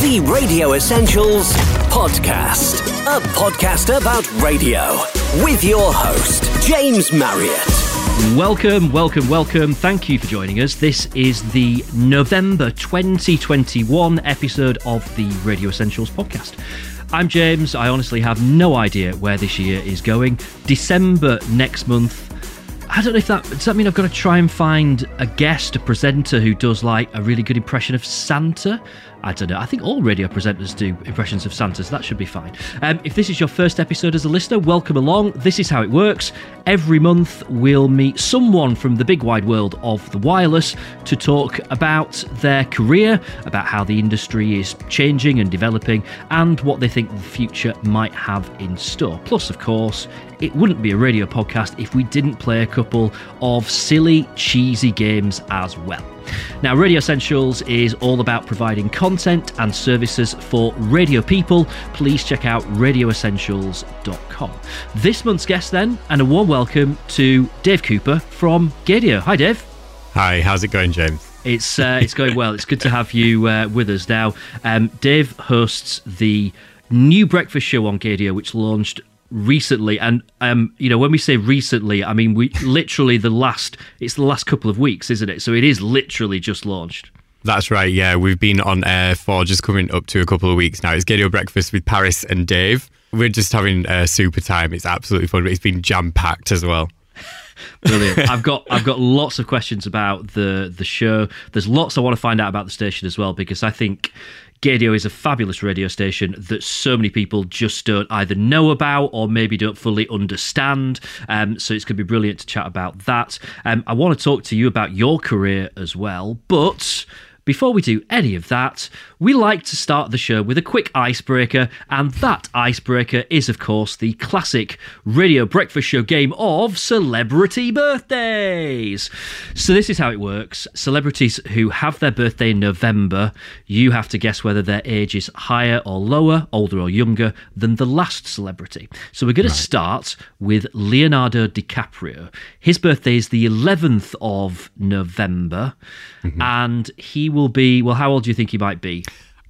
The Radio Essentials Podcast. A podcast about radio. With your host, James Marriott. Welcome, welcome, welcome. Thank you for joining us. This is the November 2021 episode of the Radio Essentials podcast. I'm James. I honestly have no idea where this year is going. December next month. I don't know if that does that mean I've got to try and find a guest, a presenter who does like a really good impression of Santa. I don't know. I think all radio presenters do impressions of Santa, so that should be fine. Um, if this is your first episode as a listener, welcome along. This is how it works. Every month, we'll meet someone from the big wide world of the wireless to talk about their career, about how the industry is changing and developing, and what they think the future might have in store. Plus, of course, it wouldn't be a radio podcast if we didn't play a couple of silly, cheesy games as well. Now, Radio Essentials is all about providing content and services for radio people. Please check out radioessentials.com. This month's guest, then, and a warm welcome to Dave Cooper from Gaydio. Hi, Dave. Hi, how's it going, James? It's uh, it's going well. It's good to have you uh, with us now. Um, Dave hosts the new breakfast show on Gaydio, which launched recently and um you know when we say recently i mean we literally the last it's the last couple of weeks isn't it so it is literally just launched That's right, yeah. We've been on air for just coming up to a couple of weeks now. It's get your Breakfast with Paris and Dave. We're just having a super time. It's absolutely fun. but It's been jam packed as well. Brilliant. I've got I've got lots of questions about the the show. There's lots I want to find out about the station as well because I think Gaydio is a fabulous radio station that so many people just don't either know about or maybe don't fully understand. Um, so it's going to be brilliant to chat about that. Um, I want to talk to you about your career as well, but. Before we do any of that, we like to start the show with a quick icebreaker, and that icebreaker is, of course, the classic radio breakfast show game of celebrity birthdays. So, this is how it works celebrities who have their birthday in November, you have to guess whether their age is higher or lower, older or younger than the last celebrity. So, we're going to start with Leonardo DiCaprio. His birthday is the 11th of November, mm-hmm. and he will will be, well, how old do you think he might be?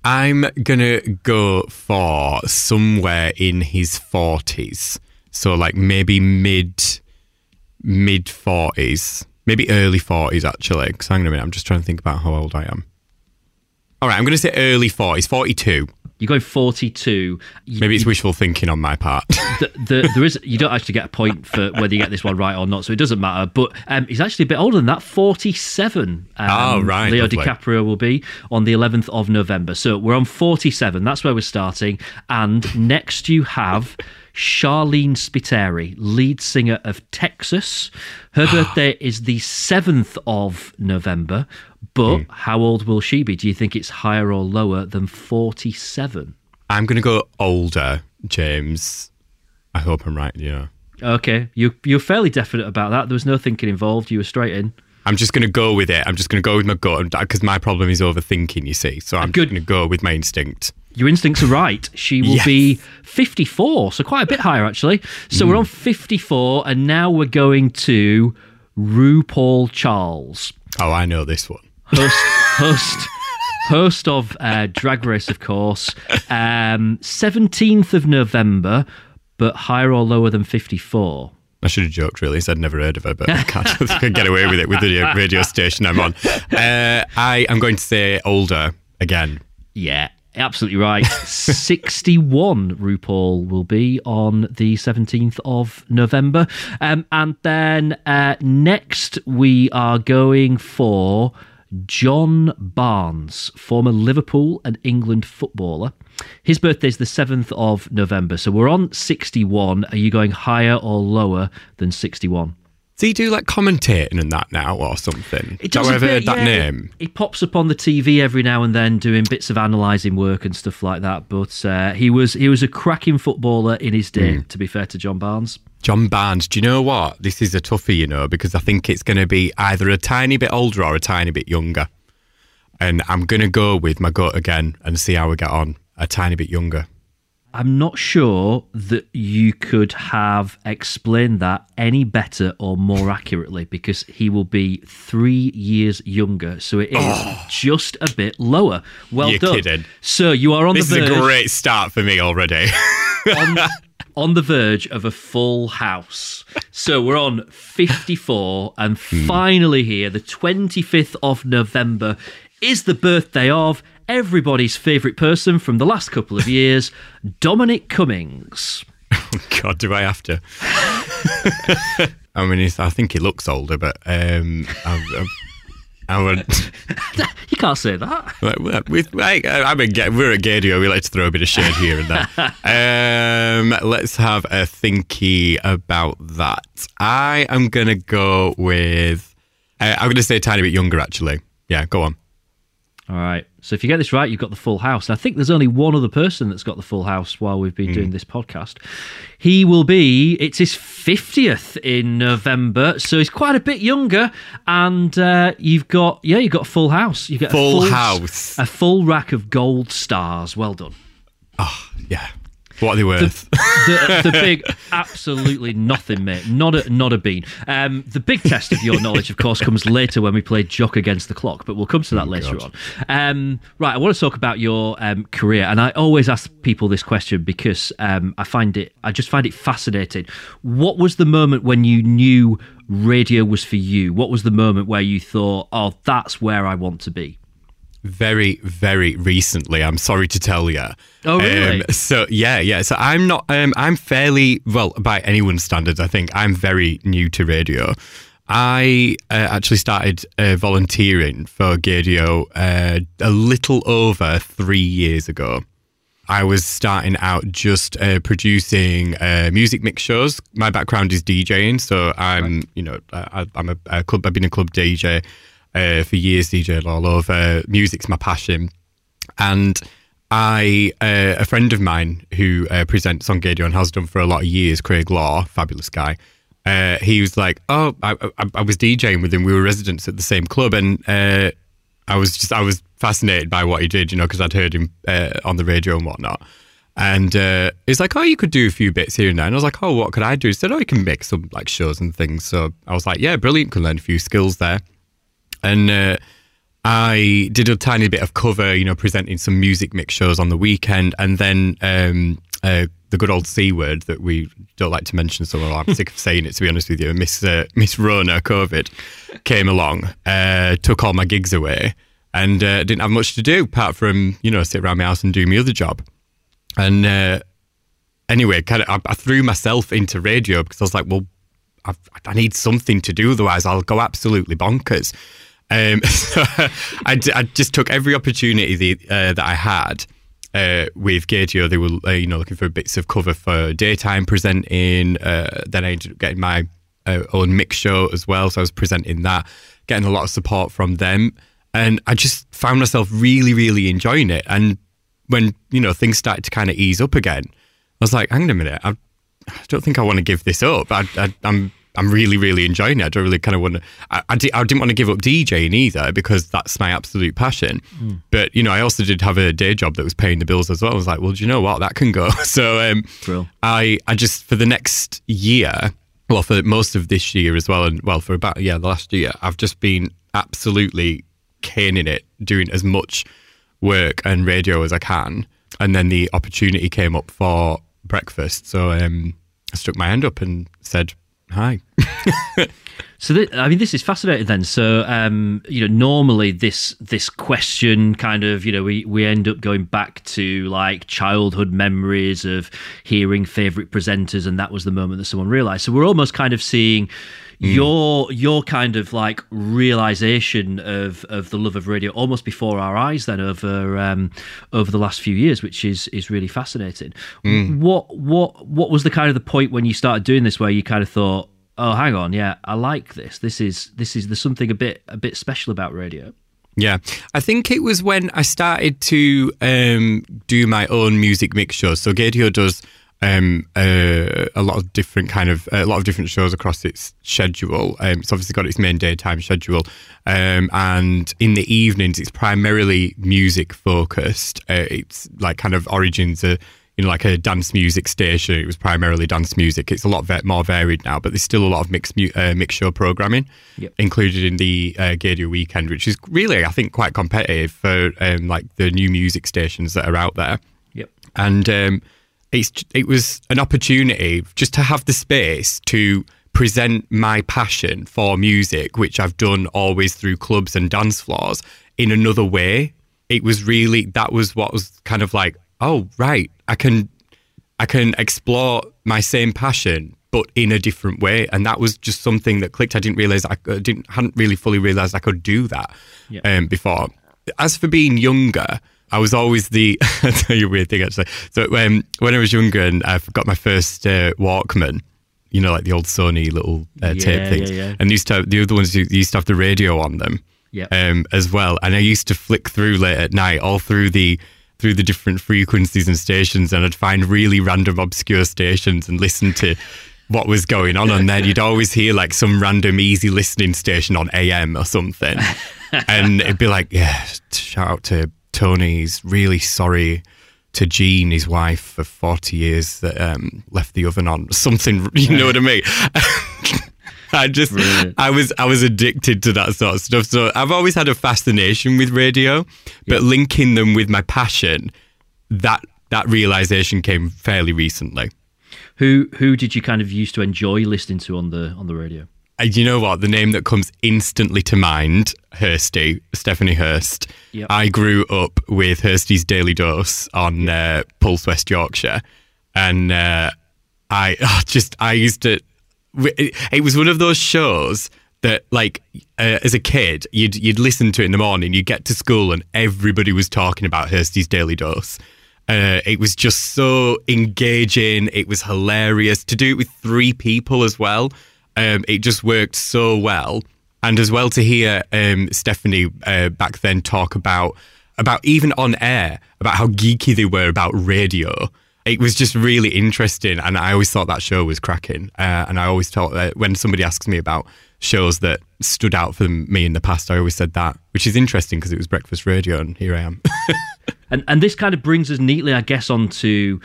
I'm going to go for somewhere in his 40s. So, like maybe mid mid 40s, maybe early 40s, actually. Because I'm gonna, I'm just trying to think about how old I am. All right, I'm going to say early 40s, 42. You go 42. You, Maybe it's wishful thinking on my part. the, the, there is you don't actually get a point for whether you get this one right or not, so it doesn't matter. But um, he's actually a bit older than that, 47. Um, oh right, Leo lovely. DiCaprio will be on the 11th of November. So we're on 47. That's where we're starting. And next you have Sharleen Spiteri, lead singer of Texas. Her birthday is the 7th of November, but Hmm. how old will she be? Do you think it's higher or lower than 47? I'm gonna go older, James. I hope I'm right, yeah. Okay, you you're fairly definite about that. There was no thinking involved. You were straight in. I'm just going to go with it. I'm just going to go with my gut because my problem is overthinking, you see. So I'm Good. just going to go with my instinct. Your instincts are right. She will Yes. be 54, so quite a bit higher actually. So we're on 54, and now we're going to RuPaul Charles, Oh, I know this one. host host host of uh, Drag Race, of course. Um, 17th of November, but higher or lower than 54. I should have joked, really. I said never heard of her, but I can't I can get away with it with the radio station I'm on. Uh, I am going to say older again. Yeah, absolutely right. 61 RuPaul will be on the 17th of November. Um, and then uh, next we are going for John Barnes, former Liverpool and England footballer. His birthday is the 7th of November. So we're on 61. Are you going higher or lower than 61? Does he do like commentating and that now or something? It does I've heard that yeah, name? He pops up on the TV every now and then, doing bits of analysing work and stuff like that. But uh, he was he was a cracking footballer in his day. Hmm. To be fair to John Barnes, John Barnes. Do you know what? This is a toughie, you know, because I think it's going to be either a tiny bit older or a tiny bit younger. And I'm going to go with my gut again and see how we get on. A tiny bit younger. I'm not sure that you could have explained that any better or more accurately because he will be three years younger. So it is just a bit lower. Well Oh. You're done. kidding. So you are on This the verge. This is a great start for me already. on, on the verge of a full house. So we're on 54, and Hmm. finally here, the 25th of November, is the birthday of everybody's favourite person from the last couple of years, Dominic Cummings. God, do I have to? I mean, I think he looks older, but um, I, I, I would. You can't say that. With, like, I'm a, we're at Gaydio. We like to throw a bit of shade here and there. um, let's have a thinky about that. I am gonna go with. Uh, I'm gonna say a tiny bit younger, actually. Yeah, go on. All right. So if you get this right, you've got the full house. I think there's only one other person that's got the full house while we've been doing this podcast. He will be, it's his 50th in November. So he's quite a bit younger. And uh, you've got, yeah, you've got a full house. You've got Full a full house. A full rack of gold stars. Well done. Oh, yeah. What are they worth? the, the big, absolutely nothing, mate. Not a not a bean. Um, the big test of your knowledge, of course, comes later when we play Jock against the clock, but we'll come to that later on. Um, right, I want to talk about your um, career, and I always ask people this question because um, I find it, I just find it fascinating. What was the moment when you knew radio was for you? What was the moment where you thought, "Oh, that's where I want to be"? Very, very recently. I'm sorry to tell you. Oh, really? Um, so yeah, yeah. So I'm not. Um, I'm fairly well by anyone's standards. I think I'm very new to radio. I uh, actually started uh, volunteering for Gaydio uh, a little over three years ago. I was starting out just uh, producing uh, music mix shows. My background is DJing, so I'm, you know, I, I'm a, a club. I've been a club DJ uh, for years, DJing all over. Music's my passion, and I, uh, a friend of mine who uh, presents on Gaydio and has done for a lot of years, Craig Law, fabulous guy. Uh, he was like, "Oh, I, I, I was DJing with him. We were residents at the same club, and uh, I was just I was fascinated by what he did, you know, because I'd heard him uh, on the radio and whatnot. And uh, he's like, "Oh, you could do a few bits here and there." And I was like, "Oh, what could I do?" He said, "Oh, you can make some like shows and things." So I was like, "Yeah, brilliant. Can learn a few skills there." And uh, I did a tiny bit of cover, you know, presenting some music mix shows on the weekend, and then um, uh, the good old c word that we don't like to mention. So I'm sick of saying it. To be honest with you, Miss uh, Miss Rona COVID came along, uh, took all my gigs away, and uh, didn't have much to do apart from you know sit around my house and do my other job. And uh, anyway, kind of, I, I threw myself into radio because I was like, well, I've, I need something to do, otherwise I'll go absolutely bonkers. Um, I, d- I just took every opportunity the, uh, that I had uh, with Gaydio. They were, uh, you know, looking for bits of cover for daytime presenting. Uh, then I ended up getting my uh, own mix show as well, so I was presenting that, getting a lot of support from them, and I just found myself really, really enjoying it. And when you know things started to kind of ease up again, I was like, hang on a minute, I, I don't think I want to give this up. I, I, I'm I'm really really enjoying it. I don't really kind of want to. I, I, di- I didn't want to give up DJing either because that's my absolute passion. But you know, I also did have a day job that was paying the bills as well. I was like, well, do you know what? That can go. So um. I I just for the next year, well, for most of this year as well, and well for about yeah the last year, I've just been absolutely caning it, doing as much work and radio as I can. And then the opportunity came up for breakfast. So um, I stuck my hand up and said, hi. So th- I mean, this is fascinating. Then, so um, you know, normally this this question kind of you know we we end up going back to like childhood memories of hearing favorite presenters, and that was the moment that someone realized. So we're almost kind of seeing your your kind of like realization of of the love of radio almost before our eyes then over um over the last few years which is is really fascinating. What what what was the kind of the point when you started doing this where you kind of thought oh hang on yeah i like this. This is this is there's something a bit a bit special about radio. Yeah, I think it was when I started to um, do my own music mix shows. So Gaydio does um, uh, a lot of different kind of a lot of different shows across its schedule. Um, it's obviously got its main daytime schedule, um, and in the evenings it's primarily music focused. Uh, it's like kind of origins of you know, like a dance music station. It was primarily dance music. It's a lot more varied now, but there's still a lot of mixed mu- uh, mixed show programming Yep. included in the uh, Gaydio weekend, which is really, I think, quite competitive for um, like the new music stations that are out there Yep. and um, it's it was an opportunity just to have the space to present my passion for music, which I've done always through clubs and dance floors, in another way. It was really that was what was kind of like, oh right, I can I can explore my same passion but in a different way, and that was just something that clicked. I didn't realize I I didn't hadn't really fully realized I could do that Yeah. um, before. As for being younger, I was always the. I'll tell you a weird thing actually. So um, when I was younger and I got my first uh, Walkman, you know, like the old Sony little uh, Yeah, tape things, yeah, yeah. and used to the other ones you- used to have the radio on them, Yeah. um, as well. And I used to flick through late at night, all through the through the different frequencies and stations, and I'd find really random, obscure stations and listen to. What was going on, and then you'd always hear like some random easy listening station on AM or something, and it'd be like, yeah, shout out to Tony. He's really sorry to Jean, his wife, for 40 years that um, left the oven on. Something, you know what I mean? I just, Brilliant. I was, I was addicted to that sort of stuff. So I've always had a fascination with radio, but linking them with my passion, that that realization came fairly recently. Who who did you kind of used to enjoy listening to on the on the radio? You know what? The name that comes instantly to mind, Hirsty, Stephanie Hirst. Yep. I grew up with Hirsty's Daily Dose on uh, Pulse West Yorkshire, and uh, I oh, just I used to. It, it was one of those shows that, like, uh, as a kid, you'd you'd listen to it in the morning. you'd get to school and everybody was talking about Hirsty's Daily Dose. Uh, it was just so engaging. It was hilarious to do it with three people as well. Um, it just worked so well, and as well to hear um, Stephanie uh, back then talk about about even on air about how geeky they were about radio. It was just really interesting, and I always thought that show was cracking. Uh, and I always thought that when somebody asks me about shows that stood out for me in the past, I always said that, which is interesting because it was breakfast radio, and here I am. And and this kind of brings us neatly, I guess, onto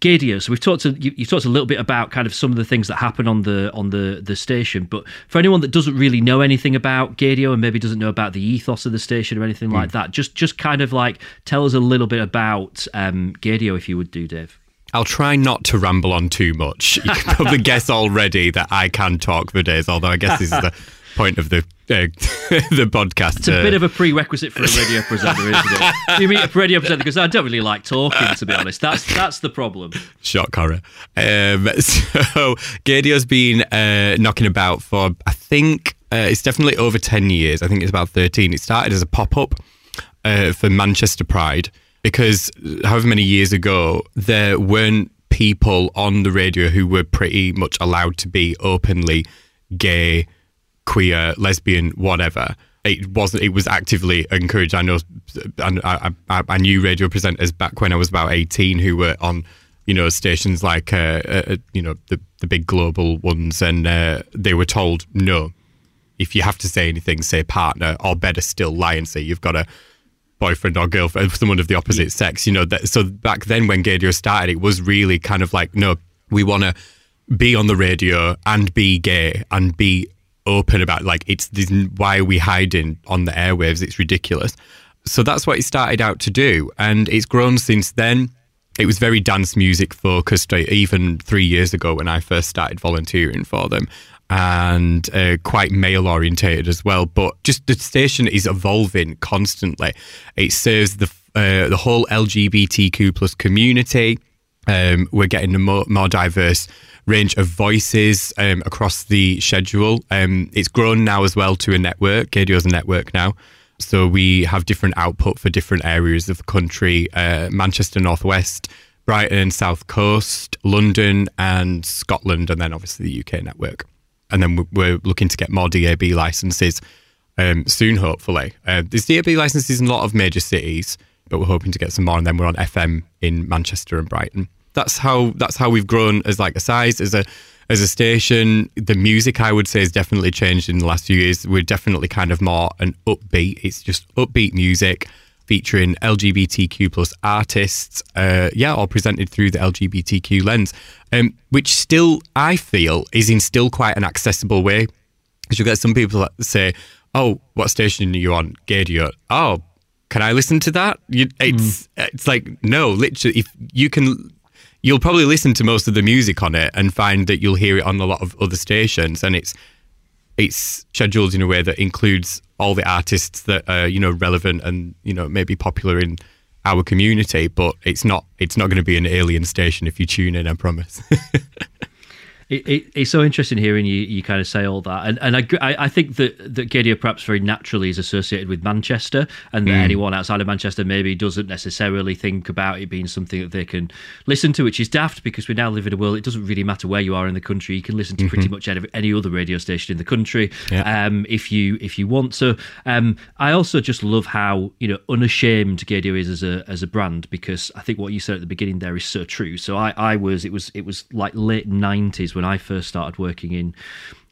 Gaydio. So we've talked to you, you talked a little bit about kind of some of the things that happen on the on the the station. But for anyone that doesn't really know anything about Gaydio and maybe doesn't know about the ethos of the station or anything like that, just just kind of like tell us a little bit about um, Gaydio, if you would do, Dave. I'll try not to ramble on too much. You can probably guess already that I can talk for days, although I guess this is the point of the uh, the podcast. It's a bit of a prerequisite for a radio presenter, isn't it? You meet a radio presenter because I don't really like talking, to be honest. That's that's the problem. shock horror. Um, so Gaydio's been uh, knocking about for I think uh, it's definitely over ten years. I think it's about thirteen. It started as a pop up uh, for Manchester Pride because however many years ago there weren't people on the radio who were pretty much allowed to be openly gay, queer, lesbian, whatever. It wasn't. It was actively encouraged. I know. I, I, I- I knew radio presenters back when I was about eighteen who were on, you know, stations like, uh, uh, you know, the the big global ones, and uh, they were told no. If you have to say anything, say partner, or better still, lie and say you've got a boyfriend or girlfriend, someone of the opposite sex. You know, that, so back then when Gaydio started, it was really kind of like, no, we want to be on the radio and be gay and be open about like it's this, why are we hiding on the airwaves? It's ridiculous. So that's what it started out to do, and it's grown since then. It was very dance music focused, uh, even three years ago when I first started volunteering for them, and uh, quite male orientated as well. But just the station is evolving constantly. It serves the uh, the whole LGBTQ plus community. Um, we're getting a more, more diverse range of voices um, across the schedule. Um, it's grown now as well to a network. Gaydio's a network now. So we have different output for different areas of the country uh, Manchester Northwest, Brighton, South Coast, London, and Scotland, and then obviously the UK network. And then we- we're looking to get more DAB licenses um, soon, hopefully. Uh, there's DAB licenses in a lot of major cities, but we're hoping to get some more. And then we're on FM in Manchester and Brighton. That's how that's how we've grown as like a size as a as a station. The music I would say has definitely changed in the last few years. We're definitely kind of more an upbeat. It's just upbeat music, featuring LGBTQ plus artists, uh, yeah, all presented through the LGBTQ lens, um, which still I feel is in still quite an accessible way. Because you get some people that say, "Oh, what station are you on? Gaydio." Oh, can I listen to that? You, it's mm. it's like no, literally, if you can you'll probably listen to most of the music on it and find that you'll hear it on a lot of other stations. And it's it's scheduled in a way that includes all the artists that are you know relevant and you know maybe popular in our community. But it's not it's not going to be an alien station if you tune in i promise It, it, it's so interesting hearing you, you kind of say all that, and and I, I think that that Gaydio perhaps very naturally is associated with Manchester, and that mm. anyone outside of Manchester maybe doesn't necessarily think about it being something that they can listen to, which is daft because we now live in a world. It doesn't really matter where you are in the country; you can listen to mm-hmm. pretty much any, any, other radio station in the country yeah. um, if you if you want. So um, I also just love how you know unashamed Gaydio is as a as a brand because I think what you said at the beginning there is so true. So I I was it was it was like late nineties when I first started working in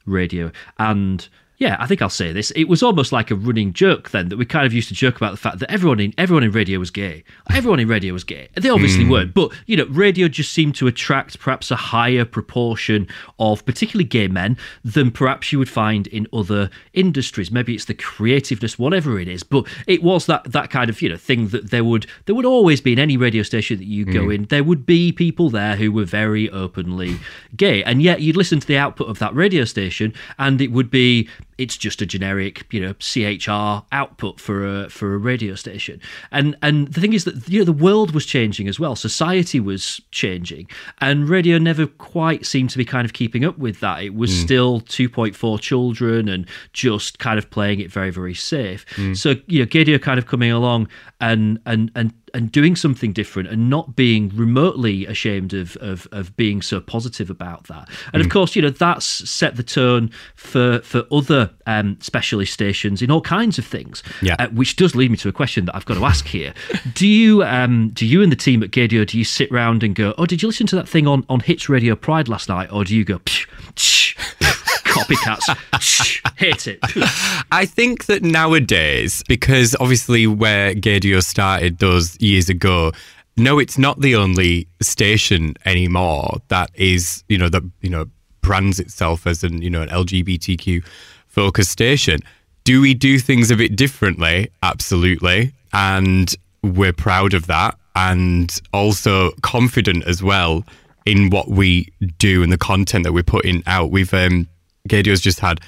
radio. And yeah, I think I'll say this. It was almost like a running joke then that we kind of used to joke about the fact that everyone in everyone in radio was gay. Everyone in radio was gay. They obviously mm. weren't, but you know, radio just seemed to attract perhaps a higher proportion of particularly gay men than perhaps you would find in other industries. Maybe it's the creativeness, whatever it is, but it was that that kind of you know thing that there would there would always be in any radio station that you mm. go in. There would be people there who were very openly gay, and yet you'd listen to the output of that radio station, and it would be it's just a generic, you know, CHR output for a for a radio station. And and the thing is that you know the world was changing as well. Society was changing, and radio never quite seemed to be kind of keeping up with that. It was mm. still 2.4 children and just kind of playing it very very safe. Mm. So you know, Gaydio kind of coming along and and and and doing something different and not being remotely ashamed of of, of being so positive about that. And mm. of course, you know that's set the tone for for other um, specialist stations in all kinds of things. Yeah. Uh, which does lead me to a question that I've got to ask here. do you um, do you and the team at Gaydio do you sit round and go, oh, did you listen to that thing on on Hits Radio Pride last night, or do you go? Psh, psh, copycats. Shh, hate it. I think that nowadays, because obviously where Gaydio started those years ago, no, it's not the only station anymore that is, you know, that you know brands itself as an you know an LGBTQ focused station. Do we do things a bit differently? Absolutely, and we're proud of that, and also confident as well in what we do and the content that we're putting out. We've um, Gaydio's just had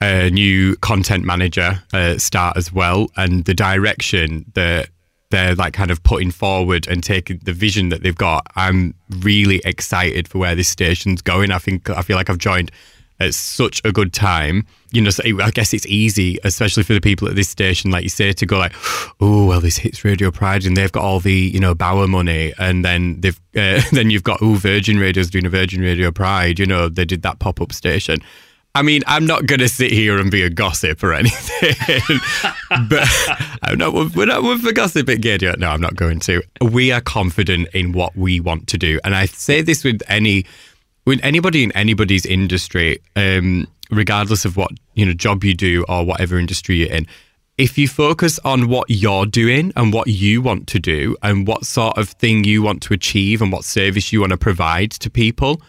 a new content manager uh, start as well, and the direction that they're like kind of putting forward and taking the vision that they've got. I'm really excited for where this station's going. I think I feel like I've joined at such a good time. You know, so I guess it's easy, especially for the people at this station, like you say, to go like, oh well, this hits Radio Pride, and they've got all the you know Bauer money, and then they've uh, then you've got oh Virgin Radio's doing a Virgin Radio Pride. You know, they did that pop up station. I mean, I'm not going to sit here and be a gossip or anything, but I'm not. We're not with the gossip at Gaydio. No, I'm not going to. We are confident in what we want to do, and I say this with any, with anybody in anybody's industry, um, regardless of what you know job you do or whatever industry you're in. If you focus on what you're doing and what you want to do and what sort of thing you want to achieve and what service you want to provide to people,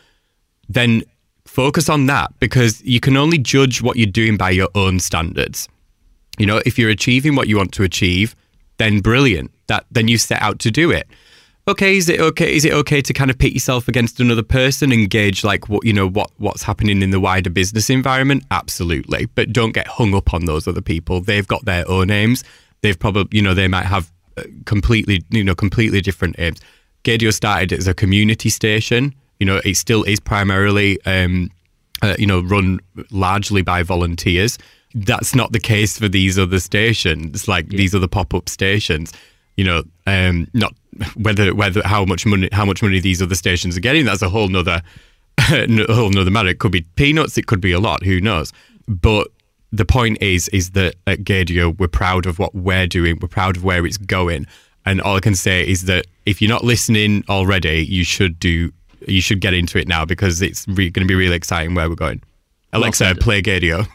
then focus on that because you can only judge what you're doing by your own standards. You know, if you're achieving what you want to achieve, then brilliant. That then you set out to do it. Okay, is it okay? Is it okay to kind of pit yourself against another person and gauge like what you know what what's happening in the wider business environment? Absolutely, but don't get hung up on those other people. They've got their own aims. They've probably you know they might have uh, completely you know completely different aims. Gaydio started as a community station you know, it still is primarily, um, uh, you know, run largely by volunteers. That's not the case for these other stations, like yeah. these other pop-up stations. You know, um, not whether whether how much money how much money these other stations are getting. That's a whole nother a whole nother matter. It could be peanuts. It could be a lot. Who knows? But the point is, is that at Gaydio, we're proud of what we're doing. We're proud of where it's going. And all I can say is that if you're not listening already, you should do you should get into it now because it's re- going to be really exciting where we're going. Alexa, well play Gaydio.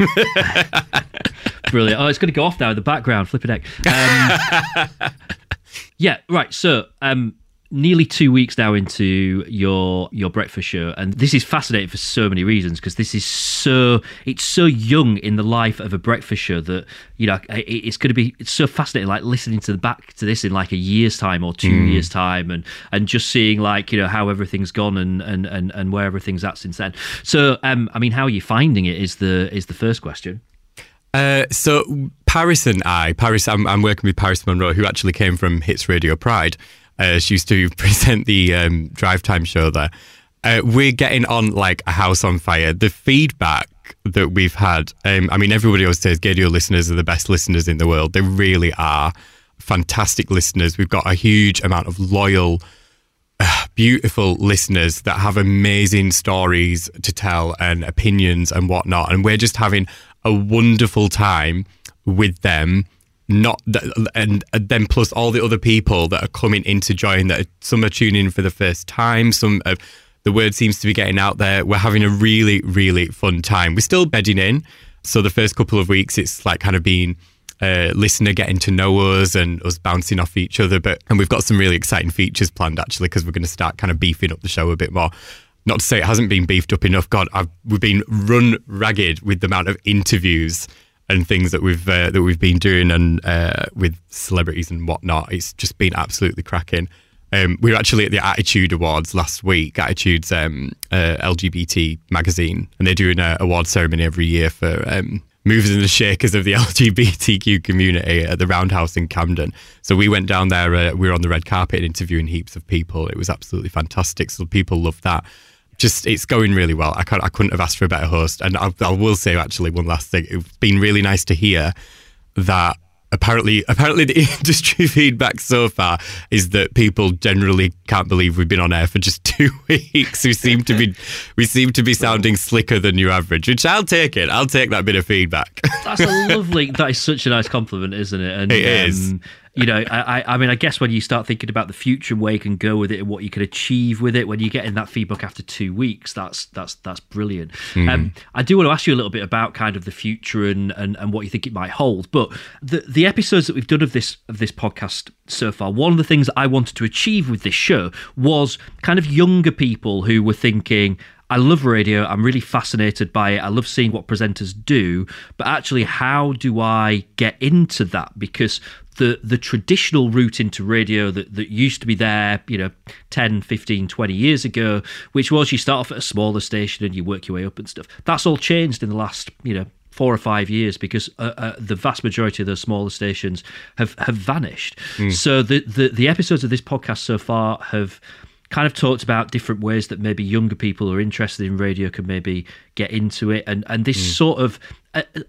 Brilliant. Oh, it's going to go off now in the background. Flipping egg. Um, yeah, right. So, um, nearly two weeks now into your your breakfast show, and this is fascinating for so many reasons because this is so it's so young in the life of a breakfast show that you know it, it's going to be it's so fascinating. Like listening to the back to this in like a year's time or two mm. years time, and and just seeing like you know how everything's gone and and and, and where everything's at since then. So, um, I mean, how are you finding it? Is the is the first question. Uh, so Paris and I, Paris, I'm, I'm, working with Paris Monroe, who actually came from Hits Radio Pride. Uh, she used to present the um, drive time show there. Uh, we're getting on like a house on fire. The feedback that we've had, um, I mean, everybody always says Gaydio listeners are the best listeners in the world. They really are fantastic listeners. We've got a huge amount of loyal, uh, beautiful listeners that have amazing stories to tell and opinions and whatnot. And we're just having a wonderful time with them not that, and, then plus all the other people that are coming in to join that some are tuning in for the first time some of the word seems to be getting out there. We're having a really really fun time. We're still bedding in. So the first couple of weeks it's like kind of being a listener getting to know us and us bouncing off each other but and we've got some really exciting features planned actually because we're going to start kind of beefing up the show a bit more. Not to say it hasn't been beefed up enough. God, I've, we've been run ragged with the amount of interviews and things that we've uh, that we've been doing and uh, with celebrities and whatnot. It's just been absolutely cracking. Um, we were actually at the Attitude Awards last week. Attitude's um, uh, LGBT magazine, and they're doing an award ceremony every year for um, movers and the shakers of the LGBTQ community at the Roundhouse in Camden. So we went down there. Uh, we were on the red carpet interviewing heaps of people. It was absolutely fantastic. So people loved that just it's going really well. I can't, I couldn't have asked for a better host. And I, I will say actually one last thing. It's been really nice to hear that apparently apparently the industry feedback so far is that people generally can't believe we've been on air for just two weeks we seem to be we seem to be sounding slicker than your average which i'll take it i'll take that bit of feedback that's a lovely that is such a nice compliment isn't it and it um, is you know, I, I mean, I guess when you start thinking about the future and where you can go with it and what you can achieve with it, when you get in that feedback after two weeks, that's that's that's brilliant. Mm. Um, I do want to ask you a little bit about kind of the future and, and and what you think it might hold. But the the episodes that we've done of this of this podcast so far, one of the things that I wanted to achieve with this show was kind of younger people who were thinking, I love radio. I'm really fascinated by it. I love seeing what presenters do. But actually, how do I get into that? Because the the traditional route into radio that, that used to be there, you know, 10, 15, 20 years ago, which was you start off at a smaller station and you work your way up and stuff. That's all changed in the last, you know, four or five years because uh, uh, the vast majority of those smaller stations have have vanished. Mm. So the, the the episodes of this podcast so far have kind of talked about different ways that maybe younger people who are interested in radio can maybe get into it and and this mm. sort of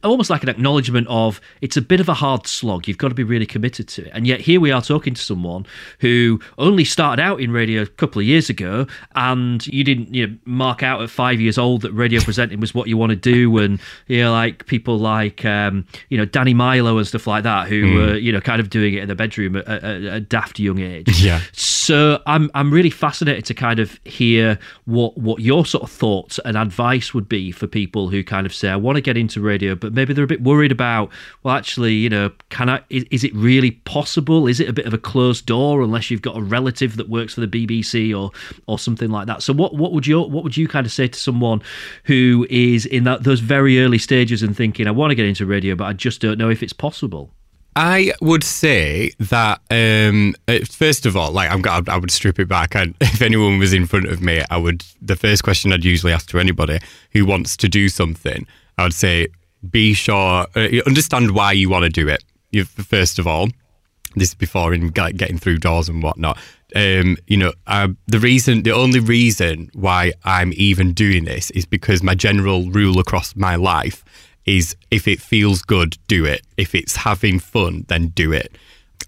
almost like an acknowledgement of it's a bit of a hard slog. You've got to be really committed to it. And yet here we are talking to someone who only started out in radio a couple of years ago, and you didn't you know, mark out at five years old that radio presenting was what you want to do, and you know like people like um, you know Danny Milo and stuff like that who mm. were you know kind of doing it in the bedroom at, at, at a daft young age. Yeah. So I'm I'm really fascinated to kind of hear what what your sort of thoughts and advice would be for people who kind of say I want to get into radio radio, but maybe they're a bit worried about, well, actually, you know, can I, is, is, it really possible? Is it a bit of a closed door unless you've got a relative that works for the BBC or, or something like that? So what, what would you, what would you kind of say to someone who is in that, those very early stages and thinking, I want to get into radio, but I just don't know if it's possible? I would say that um, uh, first of all, like I'm, I would strip it back, and if anyone was in front of me, I would. The first question I'd usually ask to anybody who wants to do something, I would say, be sure, uh, understand why you want to do it. You, first of all, this is before in getting through doors and whatnot. Um, you know, uh, the reason, the only reason why I'm even doing this is because my general rule across my life is if it feels good, do it. If it's having fun, then do it.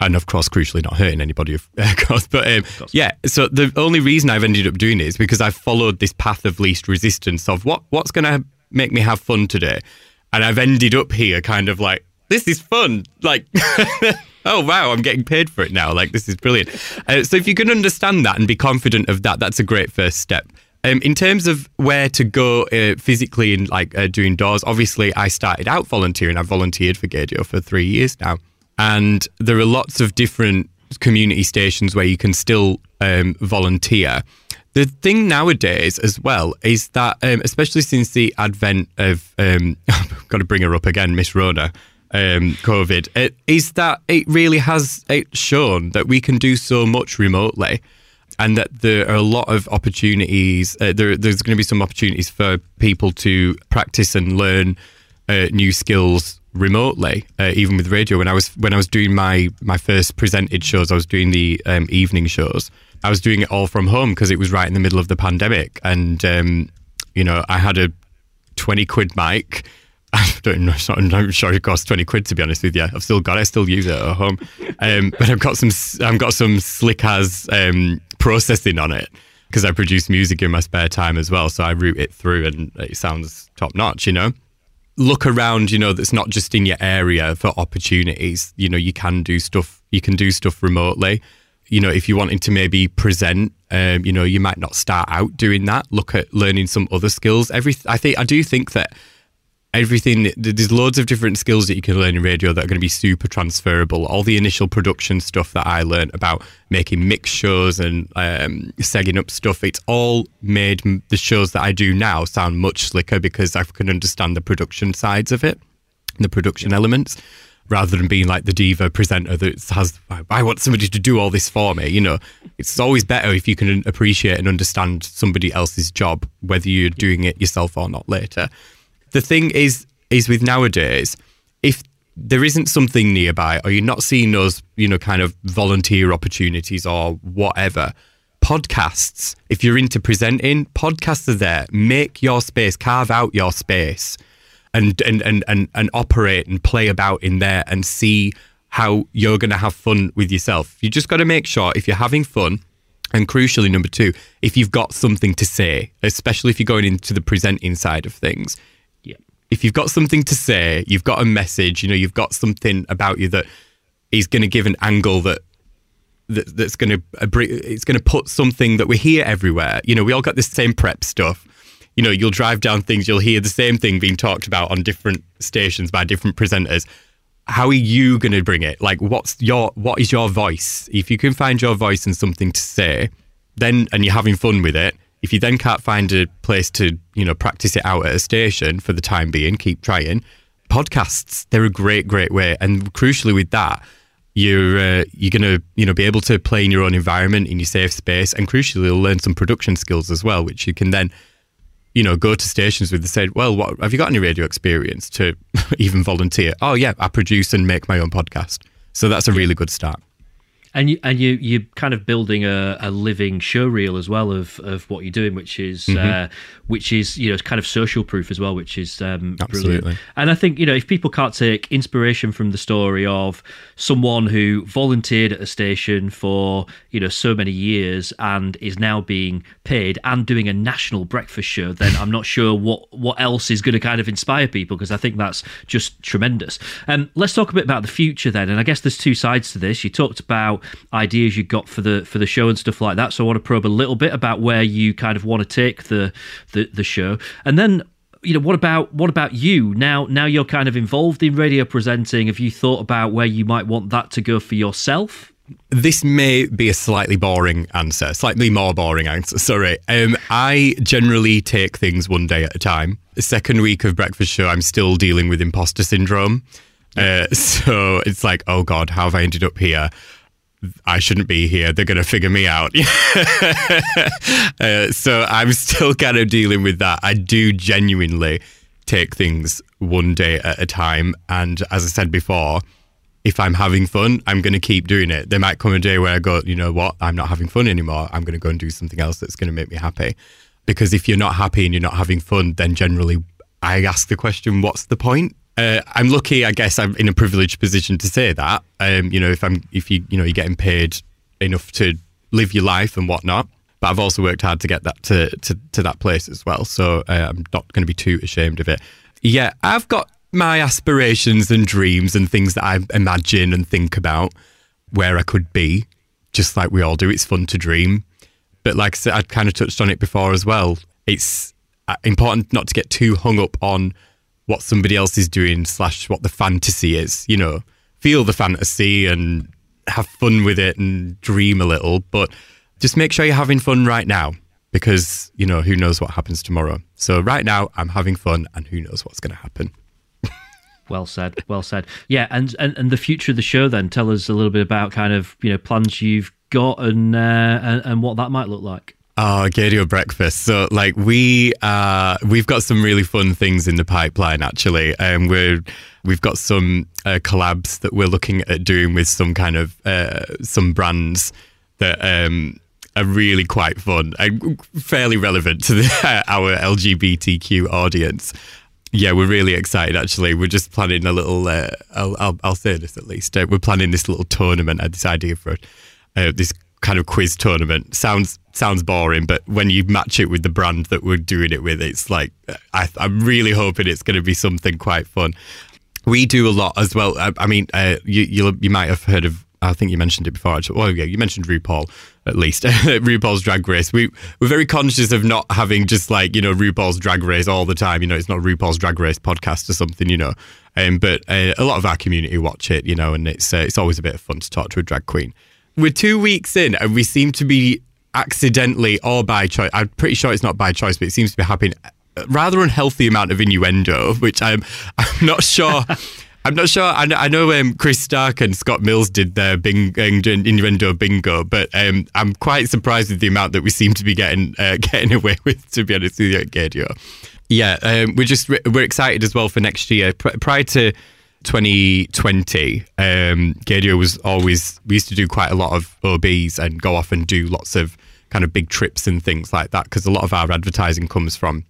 And of course, crucially, not hurting anybody, of course. But um, of yeah, so the only reason I've ended up doing it is because I've followed this path of least resistance of what what's going to make me have fun today and I've ended up here kind of like this is fun like oh wow i'm getting paid for it now like this is brilliant uh, so if you can understand that and be confident of that that's a great first step Um, in terms of where to go uh, physically and like uh, doing doors, obviously I started out volunteering. I've volunteered for Gaydio for three years now, and there are lots of different community stations where you can still um, volunteer. The thing nowadays, as well, is that um, especially since the advent of, um, I've got to bring her up again, Miss Rona, um, COVID, it, is that it really has it shown that we can do so much remotely and that there are a lot of opportunities. Uh, there, there's going to be some opportunities for people to practice and learn uh, new skills remotely, uh, even with radio. When I was when I was doing my my first presented shows, I was doing the um, evening shows. I was doing it all from home because it was right in the middle of the pandemic, and um, you know I had a twenty quid mic. I don't know. I'm not sure it costs twenty quid to be honest with you. I've still got it. I still use it at home, um, but I've got some. I've got some slick as um, processing on it because I produce music in my spare time as well. So I route it through, and it sounds top notch. You know, look around. You know, that's not just in your area for opportunities. You know, you can do stuff. You can do stuff remotely. You know, if you wanted to maybe present, um, you know, you might not start out doing that. Look at learning some other skills. Every, I think, I do think that everything there's loads of different skills that you can learn in radio that are going to be super transferable all the initial production stuff that i learned about making mix shows and um, setting up stuff it's all made the shows that i do now sound much slicker because i can understand the production sides of it the production elements rather than being like the diva presenter that has i want somebody to do all this for me you know? It's always better if you can appreciate and understand somebody else's job whether you're doing it yourself or not later. The thing is is with nowadays, if there isn't something nearby or you're not seeing those, you know, kind of volunteer opportunities or whatever, podcasts, if you're into presenting, podcasts are there. Make your space, carve out your space and and and and, and operate and play about in there and see how you're going to have fun with yourself. You just got to make sure if you're having fun and crucially, number two, if you've got something to say, especially if you're going into the presenting side of things, Yeah. if you've got something to say, you've got a message, you know, you've got something about you that is going to give an angle that, that that's going to it's going to put something that we hear everywhere. You know, we all got this same prep stuff. You know, you'll drive down things, you'll hear the same thing being talked about on different stations by different presenters. How are you going to bring it? Like, what's your what is your voice? If you can find your voice and something to say, then and you're having fun with it, if you then can't find a place to, you know, practice it out at a station for the time being, keep trying. Podcasts, they're a great, great way. And crucially with that, you're uh, you're gonna you know be able to play in your own environment in your safe space, and crucially, you'll learn some production skills as well, which you can then you know go to stations with and say, well, what have you got any radio experience to even volunteer? Oh yeah, I produce and make my own podcast. So that's a really good start and you and you you're kind of building a, a living show reel as well of, of what you're doing, which is mm-hmm. uh, which is you know kind of social proof as well, which is um, Absolutely. brilliant. And I think you know if people can't take inspiration from the story of someone who volunteered at a station for you know so many years and is now being paid and doing a national breakfast show, then I'm not sure what what else is going to kind of inspire people because I think that's just tremendous. Um, let's talk a bit about the future then, and I guess there's two sides to this. You talked about ideas you got for the for the show and stuff like that. So I want to probe a little bit about where you kind of want to take the the, the show, and then you know what about what about you? Now now you're kind of involved in radio presenting. Have you thought about where you might want that to go for yourself? This may be a slightly boring answer slightly more boring answer sorry. Um, i generally take things one day at a time. The second week of breakfast show i'm still dealing with imposter syndrome. Uh, so it's like oh god how have i ended up here I shouldn't be here. They're going to figure me out. uh, so I'm still kind of dealing with that. I do genuinely take things one day at a time. And as I said before, if I'm having fun, I'm going to keep doing it. There might come a day where I go, you know what, I'm not having fun anymore. I'm going to go and do something else that's going to make me happy. Because if you're not happy and you're not having fun, then generally I ask the question, what's the point? Uh, I'm lucky, I guess I'm in a privileged position to say that. Um, you know, if I'm, if you, you know, you're getting paid enough to live your life and whatnot. But I've also worked hard to get that to to, to that place as well. So uh, I'm not going to be too ashamed of it. Yeah, I've got my aspirations and dreams and things that I imagine and think about where I could be. Just like we all do, it's fun to dream. but like I said, I kind of touched on it before as well. It's uh, important not to get too hung up on what somebody else is doing slash what the fantasy is. You know, feel the fantasy and have fun with it and dream a little, but just make sure you're having fun right now because you know who knows what happens tomorrow. So right now I'm having fun, and who knows what's going to happen. Well said. Well said. Yeah, and, and and the future of the show. Then tell us a little bit about kind of you know plans you've got and uh, and, and what that might look like. Oh, Gaydio breakfast. So, like, we uh, we've got some really fun things in the pipeline. Actually, um, we're we've got some uh, collabs that we're looking at doing with some kind of uh, some brands that um, are really quite fun and fairly relevant to the, our LGBTQ audience yeah, we're really excited. Actually, we're just planning a little. Uh, I'll, I'll, I'll say this at least. Uh, we're planning this little tournament. I had this idea for uh, this kind of quiz tournament. Sounds sounds boring, but when you match it with the brand that we're doing it with, it's like I, am really hoping it's going to be something quite fun. We do a lot as well. I, I mean, uh, you you might have heard of I think you mentioned it before. Actually, well, yeah, you mentioned RuPaul at least. RuPaul's Drag Race. We we're very conscious of not having just like you know RuPaul's Drag Race all the time. You know, it's not RuPaul's Drag Race podcast or something. You know, um, but uh, a lot of our community watch it. You know, and it's uh, it's always a bit of fun to talk to a drag queen. We're two weeks in, and we seem to be accidentally or by choice. I'm pretty sure it's not by choice, but it seems to be happening. Rather unhealthy amount of innuendo, which I'm I'm not sure. I'm not sure. I know, I know um, Chris Stark and Scott Mills did their bing, innuendo bingo, but um, I'm quite surprised with the amount that we seem to be getting uh, getting away with. To be honest with you, at Gaydio. Yeah, um, we're just we're excited as well for next year. prior to 2020, um, Gaydio was always we used to do quite a lot of OBs and go off and do lots of kind of big trips and things like that because a lot of our advertising comes from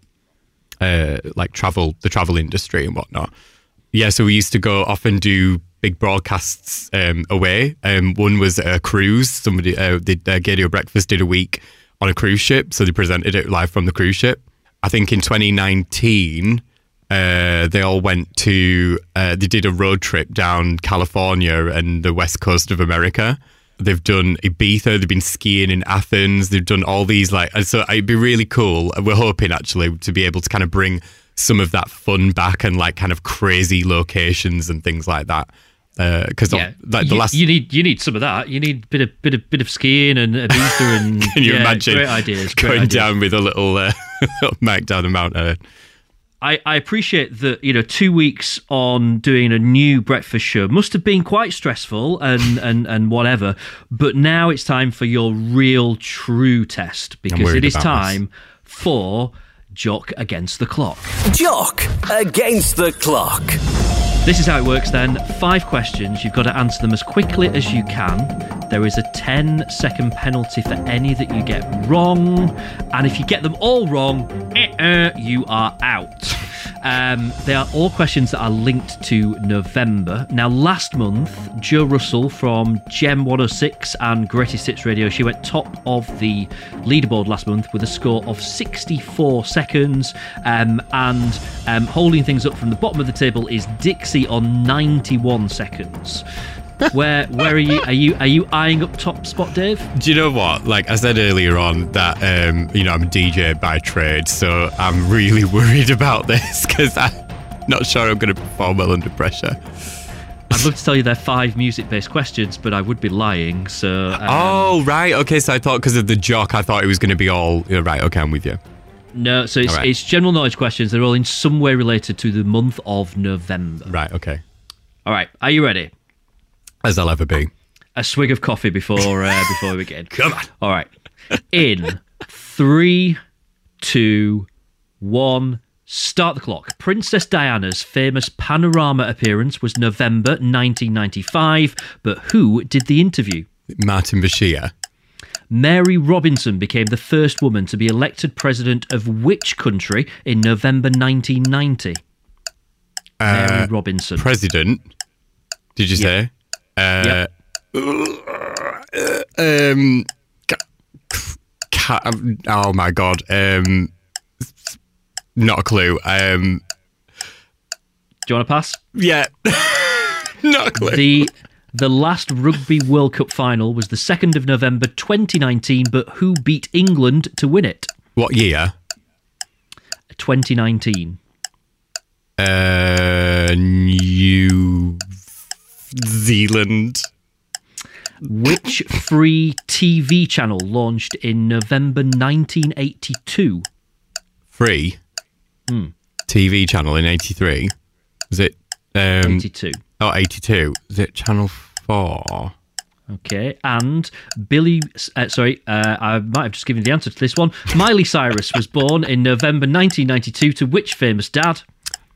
uh, like travel, the travel industry and whatnot yeah, so we used to go off and do big broadcasts um, away. Um, one was a cruise. Somebody uh, did uh, Gaydio Breakfast did a week on a cruise ship, so they presented it live from the cruise ship. I think in 2019, uh, they all went to uh, they did a road trip down California and the west coast of America. They've done Ibiza. They've been skiing in Athens. They've done all these like, and so it'd be really cool. We're hoping actually to be able to kind of bring some of that fun back and like kind of crazy locations and things like that because uh, yeah. like the you, last you need you need some of that. You need a bit of bit of bit of skiing and Ibiza and can you yeah, imagine great ideas great going ideas. down with a little uh, mic down the mountain. I, I appreciate that you know two weeks on doing a new breakfast show must have been quite stressful and and and whatever, but now it's time for your real true test because it is time this. for Jock Against the Clock. Jock Against the Clock. This is how it works then. Five questions. You've got to answer them as quickly as you can. There is a 10 second penalty for any that you get wrong. And if you get them all wrong, you are out. Um, they are all questions that are linked to November. Now, last month, Jo Russell from Gem 106 and Greatest Hits Radio, she went top of the leaderboard last month with a score of 64 seconds. Um, and um, holding things up from the bottom of the table is Dixie on 91 seconds where where are you? Are you are you eyeing up top spot, Dave? Do you know what? Like I said earlier on, that um, you know I'm a DJ by trade, so I'm really worried about this because I'm not sure I'm going to perform well under pressure. I'd love to tell you they're five music-based questions, but I would be lying. So. Um, oh right, okay. So I thought because of the jock, I thought it was going to be all right. Okay, I'm with you. No, so it's, right. it's general knowledge questions. They're all in some way related to the month of November. Right. Okay. All right. Are you ready? As I'll ever be. A swig of coffee before uh, before we begin. Come on. All right. In three, two, one. Start the clock. Princess Diana's famous panorama appearance was November 1995, but who did the interview? Martin Bashir. Mary Robinson became the first woman to be elected president of which country in November 1990? Uh, Mary Robinson. President, did you yep. say? Uh, um, oh my god. Um, not a clue. Um, Do you want to pass? Yeah. not a clue. The The last Rugby World Cup final was the 2nd of November 2019, but who beat England to win it? What year? 2019. Uh, New Zealand. Which free TV channel launched in November 1982? Free. TV channel in 83. Was it? Um, 82. Oh, 82. Is it Channel 4? Okay, and Billy, uh, sorry, uh, I might have just given you the answer to this one. Miley Cyrus was born in November 1992 to which famous dad?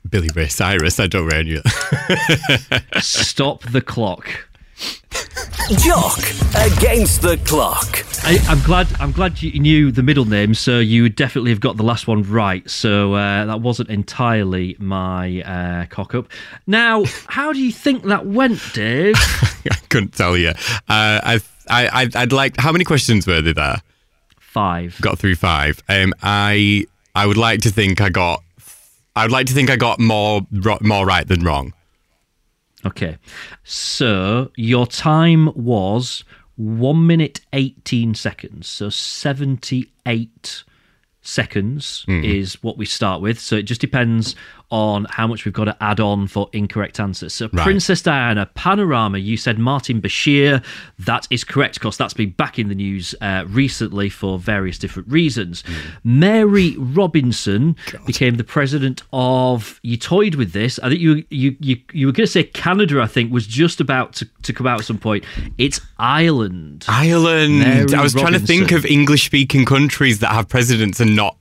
Billy Ray Cyrus. I don't really. Stop the clock. Jock against the clock. I, I'm glad. I'm glad you knew the middle name, so you definitely have got the last one right. So uh, that wasn't entirely my uh, cock up. Now, how do you think that went, Dave? I couldn't tell you. Uh, I, I, I'd, I'd like. How many questions were there? there? Five. Got through five. Um, I, I would like to think I got. I would like to think I got more, more right than wrong. Okay. So your time was one minute 18 seconds. So 78 seconds Hmm. is what we start with. So it just depends on how much we've got to add on for incorrect answers. So Right. Princess Diana, Panorama, you said Martin Bashir. That is correct. Of course, that's been back in the news uh, recently for various different reasons. Hmm. Mary Robinson became the president of. You toyed with this. I think you you you, you were going to say Canada. I think was just about to, to come out at some point. It's Ireland. Ireland. Mary I was trying to think of English speaking countries that have presidents and not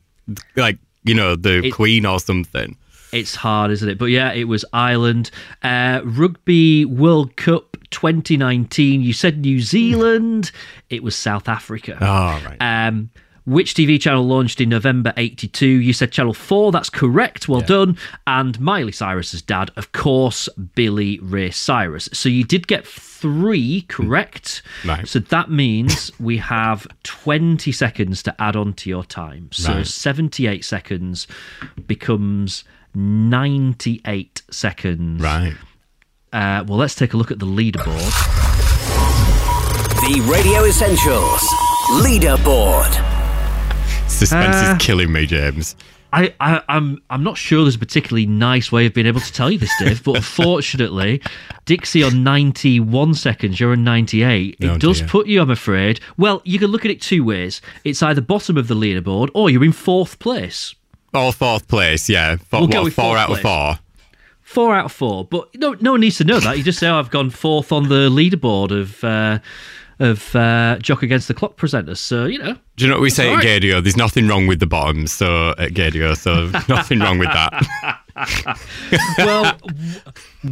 like you know the It- Queen or something. It's hard, isn't it? But yeah, it was Ireland. Uh, Rugby World Cup 2019. You said New Zealand. It was South Africa. Oh right. Um, which TV channel launched in November 82? You said Channel 4. That's correct. Well done. And Miley Cyrus's dad, of course, Billy Ray Cyrus. So you did get three correct. Right. So that means we have 20 seconds to add on to your time. So Right. 78 seconds becomes 98 seconds. right. Uh, well, let's take a look at the leaderboard. The Radio Essentials leaderboard. Suspense Uh, is killing me, James. I, I, I'm I'm not sure there's a particularly nice way of being able to tell you this, Dave, but unfortunately, Dixie on 91 seconds, you're on 98. It Oh, does dear. put you, I'm afraid. Well, you can look at it two ways. It's either bottom of the leaderboard or you're in fourth place. All fourth place, yeah. Four, We'll go with four out of four. Four out of four, but no, no one needs to know that. You just say, oh, I've gone fourth on the leaderboard of uh, of uh, Jock Against the Clock presenters. So, you know, Do you know what we say all at right. Gaydio? There's nothing wrong with the bottoms, so at Gaydio, so nothing wrong with that. well,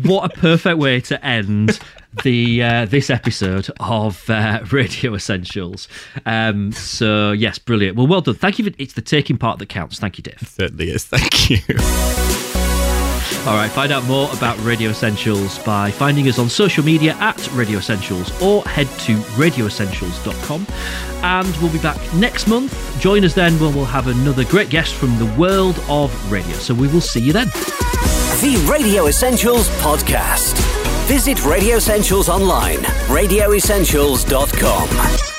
what a perfect way to end the uh, this episode of uh, Radio Essentials. Um, so yes, brilliant. Well, well done. Thank you. For, it's the taking part that counts. Thank you, Dave. Certainly is. Thank you. All right, find out more about Radio Essentials by finding us on social media at Radio Essentials or head to radioessentials.com. And we'll be back next month. Join us then when we'll have another great guest from the world of radio. So we will see you then. The Radio Essentials podcast. Visit Radio Essentials online, radioessentials.com.